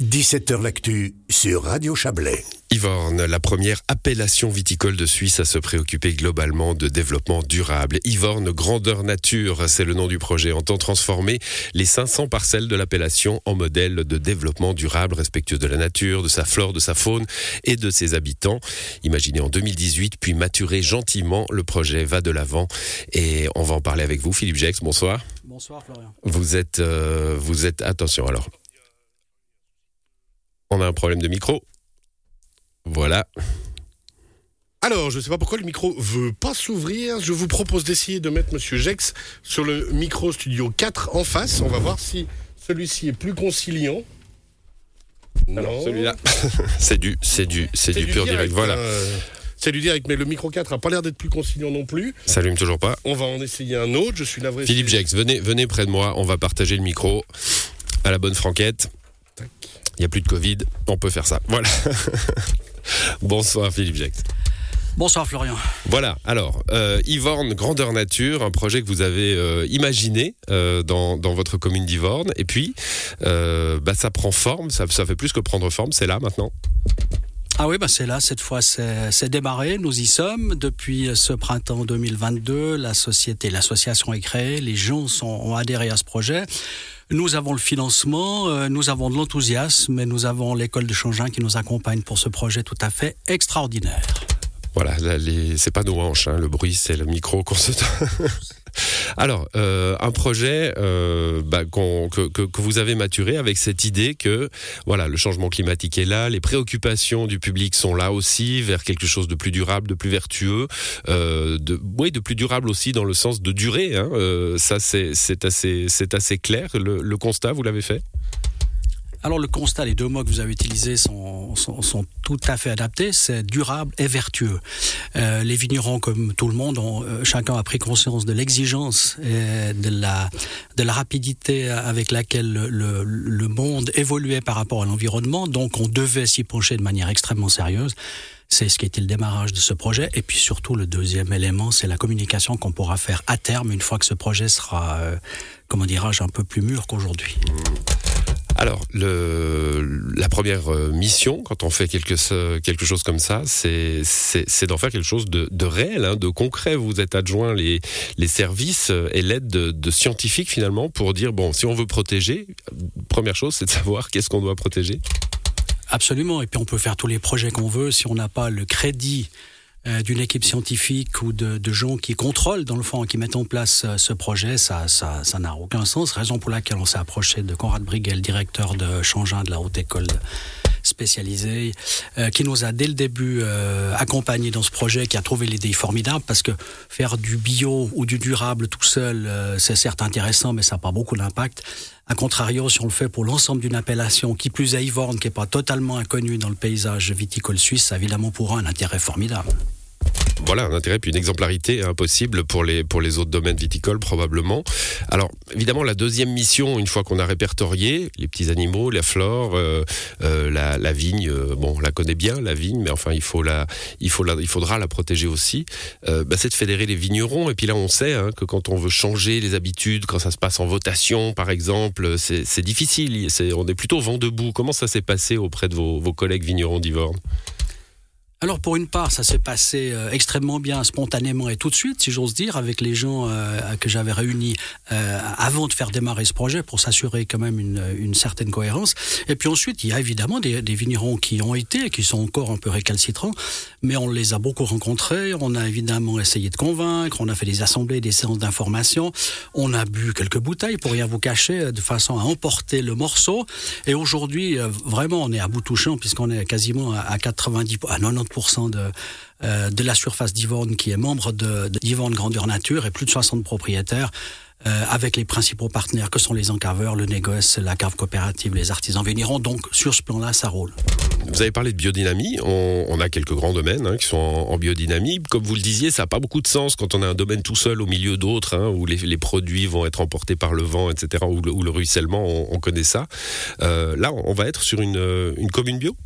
17h L'actu sur Radio Chablais. Yvorne, la première appellation viticole de Suisse à se préoccuper globalement de développement durable. Yvorne Grandeur Nature, c'est le nom du projet, entend transformer les 500 parcelles de l'appellation en modèle de développement durable respectueux de la nature, de sa flore, de sa faune et de ses habitants. Imaginé en 2018, puis maturé gentiment, le projet va de l'avant et on va en parler avec vous. Philippe Jex, bonsoir. Bonsoir Florian. Vous êtes, euh, vous êtes, attention alors. On a un problème de micro. Voilà. Alors, je ne sais pas pourquoi le micro veut pas s'ouvrir. Je vous propose d'essayer de mettre Monsieur Jex sur le micro studio 4 en face. On va voir si celui-ci est plus conciliant. Non, celui-là, c'est du, c'est du, c'est du, pur direct. Voilà. euh, c'est du direct, mais le micro 4 a pas l'air d'être plus conciliant non plus. Ça allume toujours pas. On va en essayer un autre. Je suis navré. Philippe Jex, venez, venez près de moi. On va partager le micro à la bonne franquette. Tac. Il n'y a plus de Covid. On peut faire ça. Voilà. Bonsoir Philippe Jex. Bonsoir Florian. Voilà, alors, euh, Yvorne Grandeur Nature, un projet que vous avez euh, imaginé euh, dans, dans votre commune d'Yvorne, et puis euh, bah, ça prend forme, ça, ça fait plus que prendre forme, c'est là maintenant. Ah oui, bah c'est là, cette fois c'est c'est démarré, nous y sommes. Depuis ce printemps 2022, la société, l'association est créée, les gens sont, ont adhéré à ce projet. Nous avons le financement, euh, nous avons de l'enthousiasme, et nous avons l'école de Changin qui nous accompagne pour ce projet tout à fait extraordinaire. Voilà, là, les... c'est pas nos hanches, hein, le bruit c'est le micro qu'on se... Alors, euh, un projet euh, bah, que, vous avez maturé avec cette idée que voilà, le changement climatique est là, les préoccupations du public sont là aussi vers quelque chose de plus durable, de plus vertueux, euh, de, oui, de plus durable aussi dans le sens de durée. Hein, ça, c'est assez, clair. Le constat, vous l'avez fait? Alors le constat, les deux mots que vous avez utilisés sont, sont, sont tout à fait adaptés, c'est durable et vertueux. Euh, les vignerons, comme tout le monde, ont, euh, chacun a pris conscience de l'exigence et de la, de la rapidité avec laquelle le, le, monde évoluait par rapport à l'environnement, donc on devait s'y pencher de manière extrêmement sérieuse. C'est ce qui était le démarrage de ce projet. Et puis surtout, le deuxième élément, c'est la communication qu'on pourra faire à terme une fois que ce projet sera, euh, comment dirais-je, un peu plus mûr qu'aujourd'hui. Alors, la première euh, mission, quand on fait quelque, chose comme ça, c'est d'en faire quelque chose de, réel, hein, de concret. Vous êtes adjoint les, services euh, et l'aide de, de scientifiques finalement pour dire, bon, si on veut protéger, première chose, c'est de savoir qu'est-ce qu'on doit protéger. Absolument. Et puis on peut faire tous les projets qu'on veut si on n'a pas le crédit euh, d'une équipe scientifique ou de, gens qui contrôlent dans le fond, qui mettent en place euh, ce projet, ça, ça, n'a aucun sens. Raison pour laquelle on s'est approché de Conrad Briguel, directeur de Changin de la haute école spécialisée, euh, qui nous a dès le début euh, accompagnés dans ce projet, qui a trouvé l'idée formidable parce que faire du bio ou du durable tout seul, euh, c'est certes intéressant, mais ça n'a pas beaucoup d'impact. A contrario, si on le fait pour l'ensemble d'une appellation, qui plus est Yvorne, qui n'est pas totalement inconnue dans le paysage viticole suisse, ça a évidemment pour un intérêt formidable. Voilà, un intérêt puis une exemplarité impossible pour les, pour les autres domaines viticoles probablement. Alors évidemment la deuxième mission, une fois qu'on a répertorié les petits animaux, la flore, euh, euh, la, vigne, euh, bon on la connaît bien la vigne, mais enfin il faut la, il faut il faudra la protéger aussi. Bah, c'est de fédérer les vignerons et puis là on sait hein, que quand on veut changer les habitudes, quand ça se passe en votation par exemple, c'est difficile. On est plutôt vent debout. Comment ça s'est passé auprès de vos, vos collègues vignerons d'Ivorne? Alors pour une part, ça s'est passé euh, extrêmement bien, spontanément et tout de suite, si j'ose dire, avec les gens euh, que j'avais réunis euh, avant de faire démarrer ce projet pour s'assurer quand même une, certaine cohérence. Et puis ensuite, il y a évidemment des, vignerons qui ont été et qui sont encore un peu récalcitrants, mais on les a beaucoup rencontrés, on a évidemment essayé de convaincre, on a fait des assemblées, des séances d'information, on a bu quelques bouteilles pour rien vous cacher, de façon à emporter le morceau. Et aujourd'hui, vraiment, on est à bout touchant puisqu'on est quasiment à 90, à 90% de, euh, de la surface d'Yvorne qui est membre de, d'Yvorne Grandeur Nature et plus de 60 propriétaires. euh, avec les principaux partenaires que sont les encaveurs, le négoce, la cave coopérative, les artisans vignerons. Donc sur ce plan-là, ça roule. Vous avez parlé de biodynamie. On, a quelques grands domaines hein, qui sont en, biodynamie. Comme vous le disiez, ça n'a pas beaucoup de sens quand on a un domaine tout seul au milieu d'autres, hein, où les, produits vont être emportés par le vent, etc., ou le, ruissellement, on, on connaît ça. Euh, là, on va être sur une commune bio?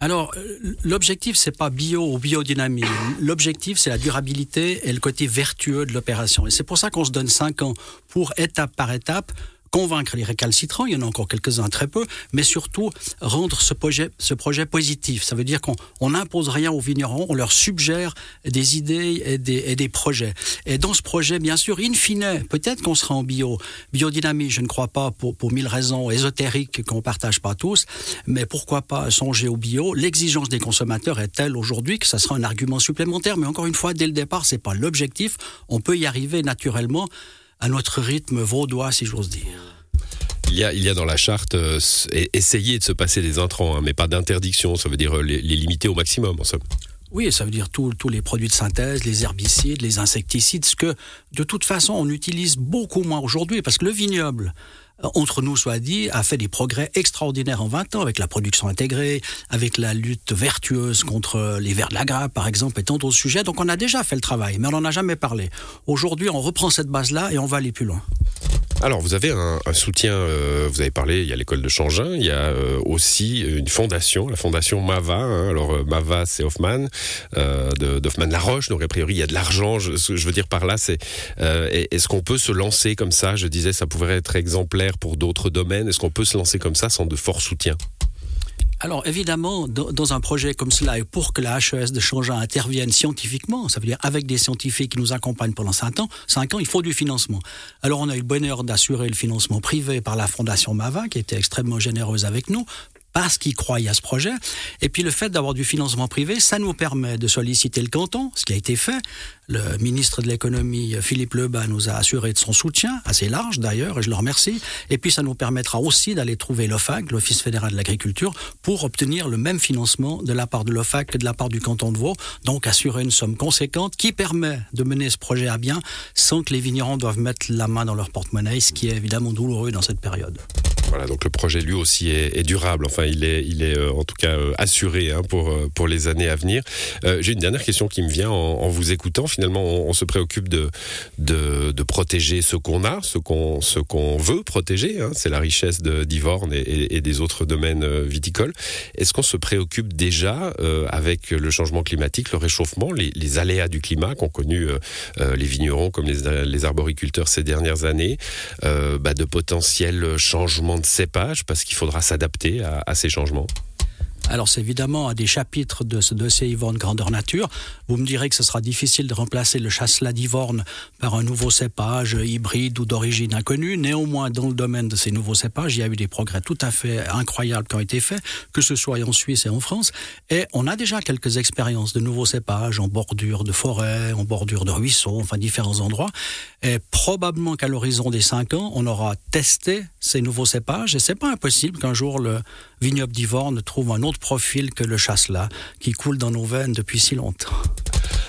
Alors, euh, l'objectif, c'est pas bio ou biodynamie. L'objectif, c'est la durabilité et le côté vertueux de l'opération. Et c'est pour ça qu'on se donne cinq ans pour, étape par étape, convaincre les récalcitrants, il y en a encore quelques-uns très peu, mais surtout rendre ce projet, ce projet positif. Ça veut dire qu'on n'impose rien aux vignerons, on leur suggère des idées et des, et des projets. Et dans ce projet, bien sûr, in fine, peut-être qu'on sera en bio. Biodynamie, je ne crois pas pour, pour mille raisons ésotériques qu'on partage pas tous, mais pourquoi pas songer au bio L'exigence des consommateurs est telle aujourd'hui que ça sera un argument supplémentaire, mais encore une fois, dès le départ, c'est pas l'objectif. On peut y arriver naturellement à notre rythme vaudois, si j'ose dire. Il y, a, il y a dans la charte euh, essayer de se passer des intrants, hein, mais pas d'interdiction. Ça veut dire euh, les, les, limiter au maximum, en somme. Oui, ça veut dire tous les produits de synthèse, les herbicides, les insecticides, ce que de toute façon on utilise beaucoup moins aujourd'hui, parce que le vignoble, entre nous soit dit, a fait des progrès extraordinaires en 20 ans avec la production intégrée, avec la lutte vertueuse contre les vers de la grappe, par exemple, et tant d'autres sujets. Donc on a déjà fait le travail, mais on n'en a jamais parlé. Aujourd'hui, on reprend cette base-là et on va aller plus loin. Alors, vous avez un, un soutien, euh, vous avez parlé, il y a l'école de Changin, il y a euh, aussi une fondation, la fondation Mava. Hein, alors, euh, Mava, c'est Hoffman, euh, d'Hoffman Laroche, donc a priori, il y a de l'argent. Je, je, veux dire par là, c'est est-ce qu'on peut se lancer comme ça? Je disais, ça pourrait être exemplaire pour d'autres domaines. Est-ce qu'on peut se lancer comme ça sans de fort soutien alors évidemment, dans un projet comme cela, et pour que la HES de Changin intervienne scientifiquement, ça veut dire avec des scientifiques qui nous accompagnent pendant 5 ans, 5 ans, il faut du financement. Alors on a eu le bonheur d'assurer le financement privé par la Fondation Mava, qui était extrêmement généreuse avec nous, parce qu'ils croyaient à ce projet. Et puis le fait d'avoir du financement privé, ça nous permet de solliciter le canton, ce qui a été fait. Le ministre de l'économie, Philippe Lebas, nous a assuré de son soutien, assez large d'ailleurs, et je le remercie. Et puis ça nous permettra aussi d'aller trouver l'OFAC, l'Office fédéral de l'agriculture, pour obtenir le même financement de la part de l'OFAC que de la part du canton de Vaud. Donc assurer une somme conséquente qui permet de mener ce projet à bien sans que les vignerons doivent mettre la main dans leur porte-monnaie, ce qui est évidemment douloureux dans cette période. Voilà, donc le projet lui aussi est, est durable. Enfin, il est, il est euh, en tout cas euh, assuré hein, pour euh, pour les années à venir. Euh, J'ai une dernière question qui me vient en, en vous écoutant. Finalement, on, on se préoccupe de de, de protéger ce qu'on a, ce qu'on ce qu'on veut protéger. Hein, C'est la richesse d'Ivorne et, et, des autres domaines euh, viticoles. Est-ce qu'on se préoccupe déjà euh, avec le changement climatique, le réchauffement, les, les aléas du climat qu'ont connu les vignerons comme les, les arboriculteurs ces dernières années, bah, de potentiels changements de cépage parce qu'il faudra s'adapter à ces changements alors c'est évidemment un des chapitres de ce dossier Yvonne Grandeur Nature. Vous me direz que ce sera difficile de remplacer le chasselas d'Yvorne par un nouveau cépage hybride ou d'origine inconnue. Néanmoins, dans le domaine de ces nouveaux cépages, il y a eu des progrès tout à fait incroyables qui ont été faits, que ce soit en Suisse et en France. Et on a déjà quelques expériences de nouveaux cépages en bordure de forêt, en bordure de ruisseaux, enfin différents endroits. Et probablement qu'à l'horizon des cinq ans, on aura testé ces nouveaux cépages. Et c'est pas impossible qu'un jour le vignoble d'Ivorne trouve un autre profil que le chasse-là, qui coule dans nos veines depuis si longtemps.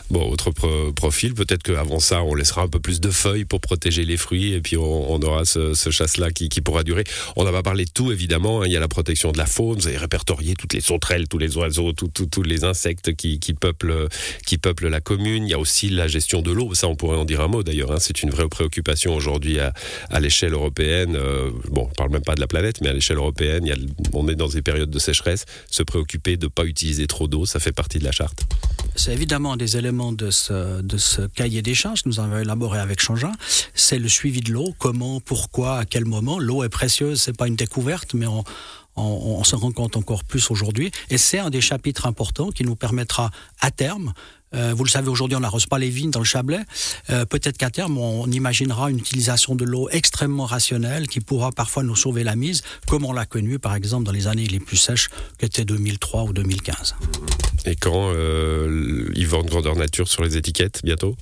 Bon, autre pro profil, peut-être qu'avant ça, on laissera un peu plus de feuilles pour protéger les fruits et puis on, aura ce, chasse-là qui, pourra durer. On n'a pas parlé de tout, évidemment. Hein. Il y a la protection de la faune. Vous avez répertorié toutes les sauterelles, tous les oiseaux, tous les insectes qui, peuplent, la commune. Il y a aussi la gestion de l'eau. Ça, on pourrait en dire un mot d'ailleurs. Hein. C'est une vraie préoccupation aujourd'hui à, l'échelle européenne. Euh, bon, on parle même pas de la planète, mais à l'échelle européenne, on est dans des périodes de sécheresse. Se préoccuper de ne pas utiliser trop d'eau, ça fait partie de la charte. C'est évidemment des éléments de ce, de ce cahier des charges que nous avons élaboré avec Changin, c'est le suivi de l'eau, comment, pourquoi, à quel moment. L'eau est précieuse, c'est pas une découverte, mais on, on, on se rend compte encore plus aujourd'hui. Et c'est un des chapitres importants qui nous permettra à terme Euh, vous le savez aujourd'hui on n'arrose pas les vignes dans le Chablais. Euh, Peut-être qu'à terme on imaginera une utilisation de l'eau extrêmement rationnelle qui pourra parfois nous sauver la mise, comme on l'a connu par exemple dans les années les plus sèches qu'étaient 2003 ou 2015. Et quand euh, ils vendent grandeur nature sur les étiquettes bientôt?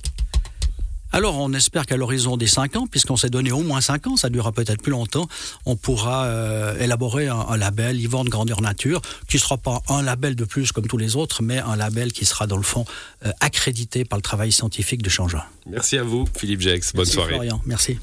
Alors on espère qu'à l'horizon des 5 ans, puisqu'on s'est donné au moins 5 ans, ça durera peut-être plus longtemps, on pourra euh, élaborer un, un label Yvonne Grandeur Nature, qui ne sera pas un label de plus comme tous les autres, mais un label qui sera dans le fond euh, accrédité par le travail scientifique de Changin. Merci à vous, Philippe Jex. Bonne Merci soirée. Florian. Merci.